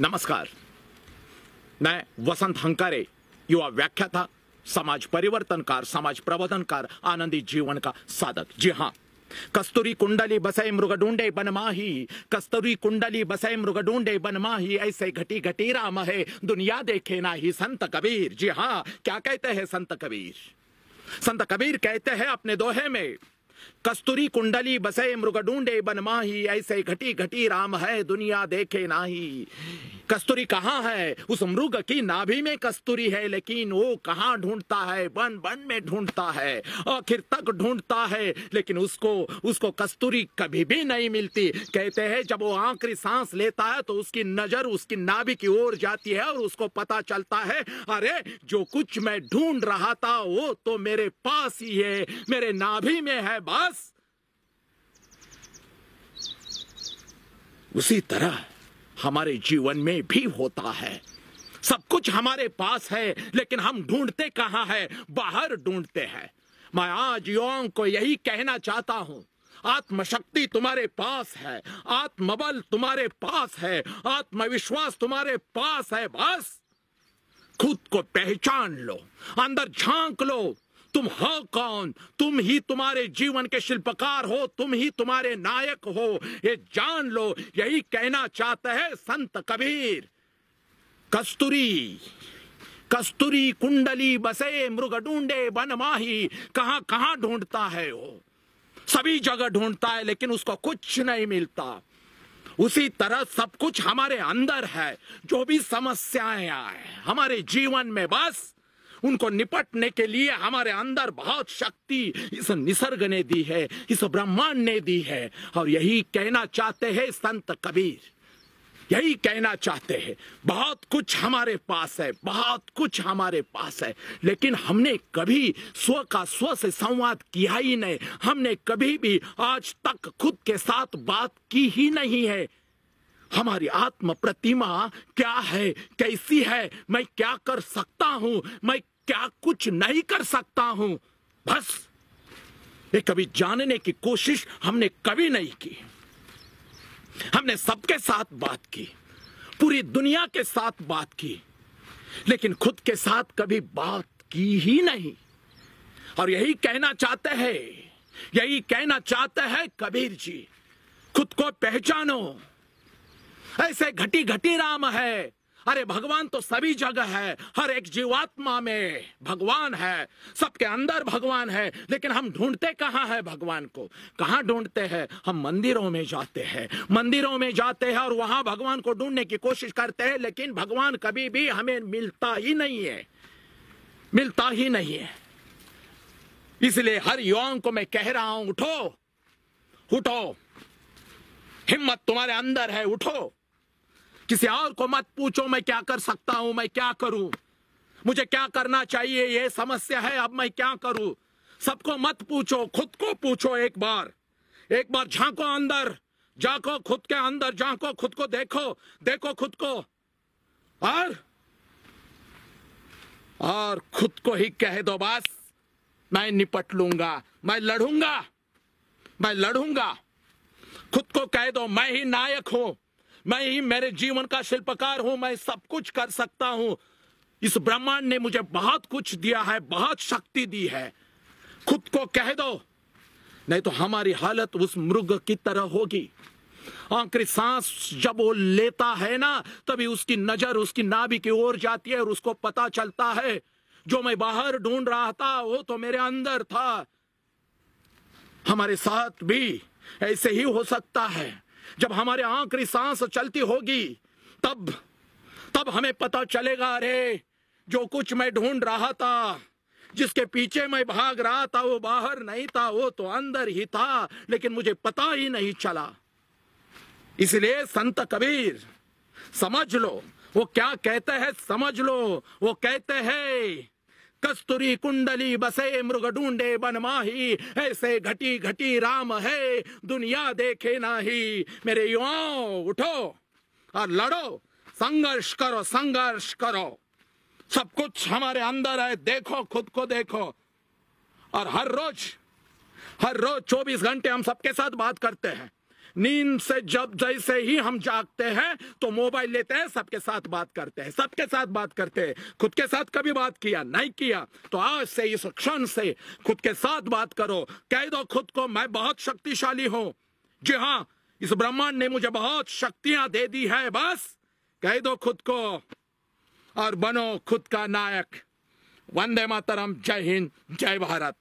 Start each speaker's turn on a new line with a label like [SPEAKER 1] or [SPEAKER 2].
[SPEAKER 1] नमस्कार। मैं वसंत हंकारे, युवा व्याख्याता, समाज परिवर्तनकार, समाज प्रबोधनकार, आनंदी जीवन का साधक। जी हाँ कस्तूरी कुंडली बसे मृग ढूंढे बनमाही कस्तूरी कुंडली बसे मृग ढूंढे बनमाही ऐसे घटी घटी राम है, दुनिया देखे ना ही संत कबीर। जी हाँ क्या कहते हैं संत कबीर? संत कबीर कहते हैं अपने दोहे में कस्तूरी कुंडली बसे मृग ढूंढे बनमाही ऐसे घटी घटी राम है, दुनिया देखे नाही। कस्तूरी कहाँ है? उस मृग की नाभि में कस्तूरी है, लेकिन वो कहाँ ढूंढता है? बन बन में ढूंढता है, आखिर तक ढूंढता है, लेकिन उसको उसको कस्तूरी कभी भी नहीं मिलती। कहते हैं, जब वो आखिरी सांस लेता है तो उसकी नज़र उसकी नाभि की ओर जाती है, और उसको पता चलता है, अरे, जो कुछ मैं ढूंढ रहा था, वो तो मेरे पास ही है, मेरे नाभि में है बस उसी तरह हमारे जीवन में भी होता है। सब कुछ हमारे पास है, लेकिन हम ढूंढते कहाँ है? बाहर ढूंढते हैं। मैं आज युवाओं को यही कहना चाहता हूँ। आत्मशक्ति तुम्हारे पास है, आत्मबल तुम्हारे पास है, आत्मविश्वास तुम्हारे पास है, बस। खुद को पहचान लो, अंदर झाँक लो। तुम हो कौन? तुम ही तुम्हारे जीवन के शिल्पकार हो, तुम ही तुम्हारे नायक हो। ये जान लो, यही कहना चाहते हैं संत कबीर। कस्तूरी कस्तूरी कुंडली बसे, मृग ढूंढे बनमाही कहाँ कहाँ ढूंढता है वो? सभी जगह ढूंढता है, लेकिन उसको कुछ नहीं मिलता। उसी तरह सब कुछ हमारे अंदर है, जो भी समस्याएँ आए, हमारे जीवन में बस उनको निपटने के लिए हमारे अंदर बहुत शक्ति इस निसर्ग ने दी है, इस ब्रह्मांड ने दी है। और यही कहना चाहते हैं संत कबीर। यही कहना चाहते हैं, बहुत कुछ हमारे पास है, बहुत कुछ हमारे पास है। लेकिन हमने कभी स्व का स्व से संवाद किया ही नहीं। हमने कभी भी आज तक खुद के साथ बात की ही नहीं है। हमारी आत्म प्रतिमा क्या है? कैसी है? मैं क्या कर सकता हूँ? मैं क्या कुछ नहीं कर सकता हूँ? बस, ये कभी जानने की कोशिश हमने कभी नहीं की। हमने सबके साथ बात की, पूरी दुनिया के साथ बात की, लेकिन खुद के साथ कभी बात की ही नहीं। और यही कहना चाहते हैं, यही कहना चाहते हैं कबीर जी, खुद को पहचानो। ऐसे घटी घटी राम है। अरे भगवान तो सभी जगह है, हर एक जीवात्मा में भगवान है। सबके अंदर भगवान है, लेकिन हम ढूंढते कहाँ है भगवान को? कहाँ ढूंढते हैं? हम मंदिरों में जाते हैं। मंदिरों में जाते हैं और वहाँ भगवान को ढूँढने की कोशिश करते हैं, लेकिन भगवान कभी भी हमें मिलता ही नहीं है। मिलता ही नहीं है। इसलिए हर युवाओं को मैं कह रहा हूँ, उठो। उठो। हिम्मत तुम्हारे अंदर है, उठो। किसी और को मत पूछो, मैं क्या कर सकता हूँ, मैं क्या करूँ? मुझे क्या करना चाहिए? ये समस्या है, अब मैं क्या करूँ? सबको मत पूछो, खुद को पूछो एक बार। एक बार झांको अंदर जाको खुद के अंदर, झांको खुद को, देखो देखो खुद को। और और खुद को ही कह दो, बस। मैं निपट लूँगा, मैं लड़ूँगा मैं लड़ूँगा। खुद को कह दो, मैं ही नायक हूँ। मैं ही मेरे जीवन का शिल्पकार हूँ, मैं सब कुछ कर सकता हूँ। इस ब्रह्मांड ने मुझे बहुत कुछ दिया है, बहुत शक्ति दी है। खुद को कह दो, नहीं तो हमारी हालत उस मृग की तरह होगी। आखिरी सांस जब वो लेता है ना, तभी उसकी नज़र उसकी नाभि की ओर जाती है और उसको पता चलता है, जो मैं बाहर ढूंढ रहा था, वो तो मेरे अंदर था। हमारे साथ भी ऐसे ही हो सकता है। जब हमारे आखिरी सांस चलती होगी, तब तब हमें पता चलेगा, अरे, जो कुछ मैं ढूंढ रहा था, जिसके पीछे मैं भाग रहा था, वो बाहर नहीं था, वो तो अंदर ही था, लेकिन मुझे पता ही नहीं चला। इसलिए संत कबीर, समझ लो, वो क्या कहते हैं, समझ लो, वो कहते हैं कस्तूरी कुंडली बसे मृग ढूंढे बनमाही ऐसे घटी घटी राम है, दुनिया देखे नाही। मेरे युवाओं, उठो और लड़ो, संघर्ष करो संघर्ष करो। सब कुछ हमारे अंदर है, देखो, खुद को देखो। और हर रोज हर रोज 24 घंटे हम सबके साथ बात करते हैं। नींद से जब जैसे ही हम जागते हैं तो मोबाइल लेते हैं, सबके साथ बात करते हैं, सबके साथ बात करते हैं। खुद के साथ कभी बात किया, नहीं किया तो आज से, इस क्षण से खुद के साथ बात करो। कह दो खुद को, मैं बहुत शक्तिशाली हूँ। जी हाँ, इस ब्रह्मांड ने मुझे बहुत शक्तियाँ दे दी है, बस। कह दो खुद को, और बनो खुद का नायक। वंदे मातरम, जय हिंद, जय भारत।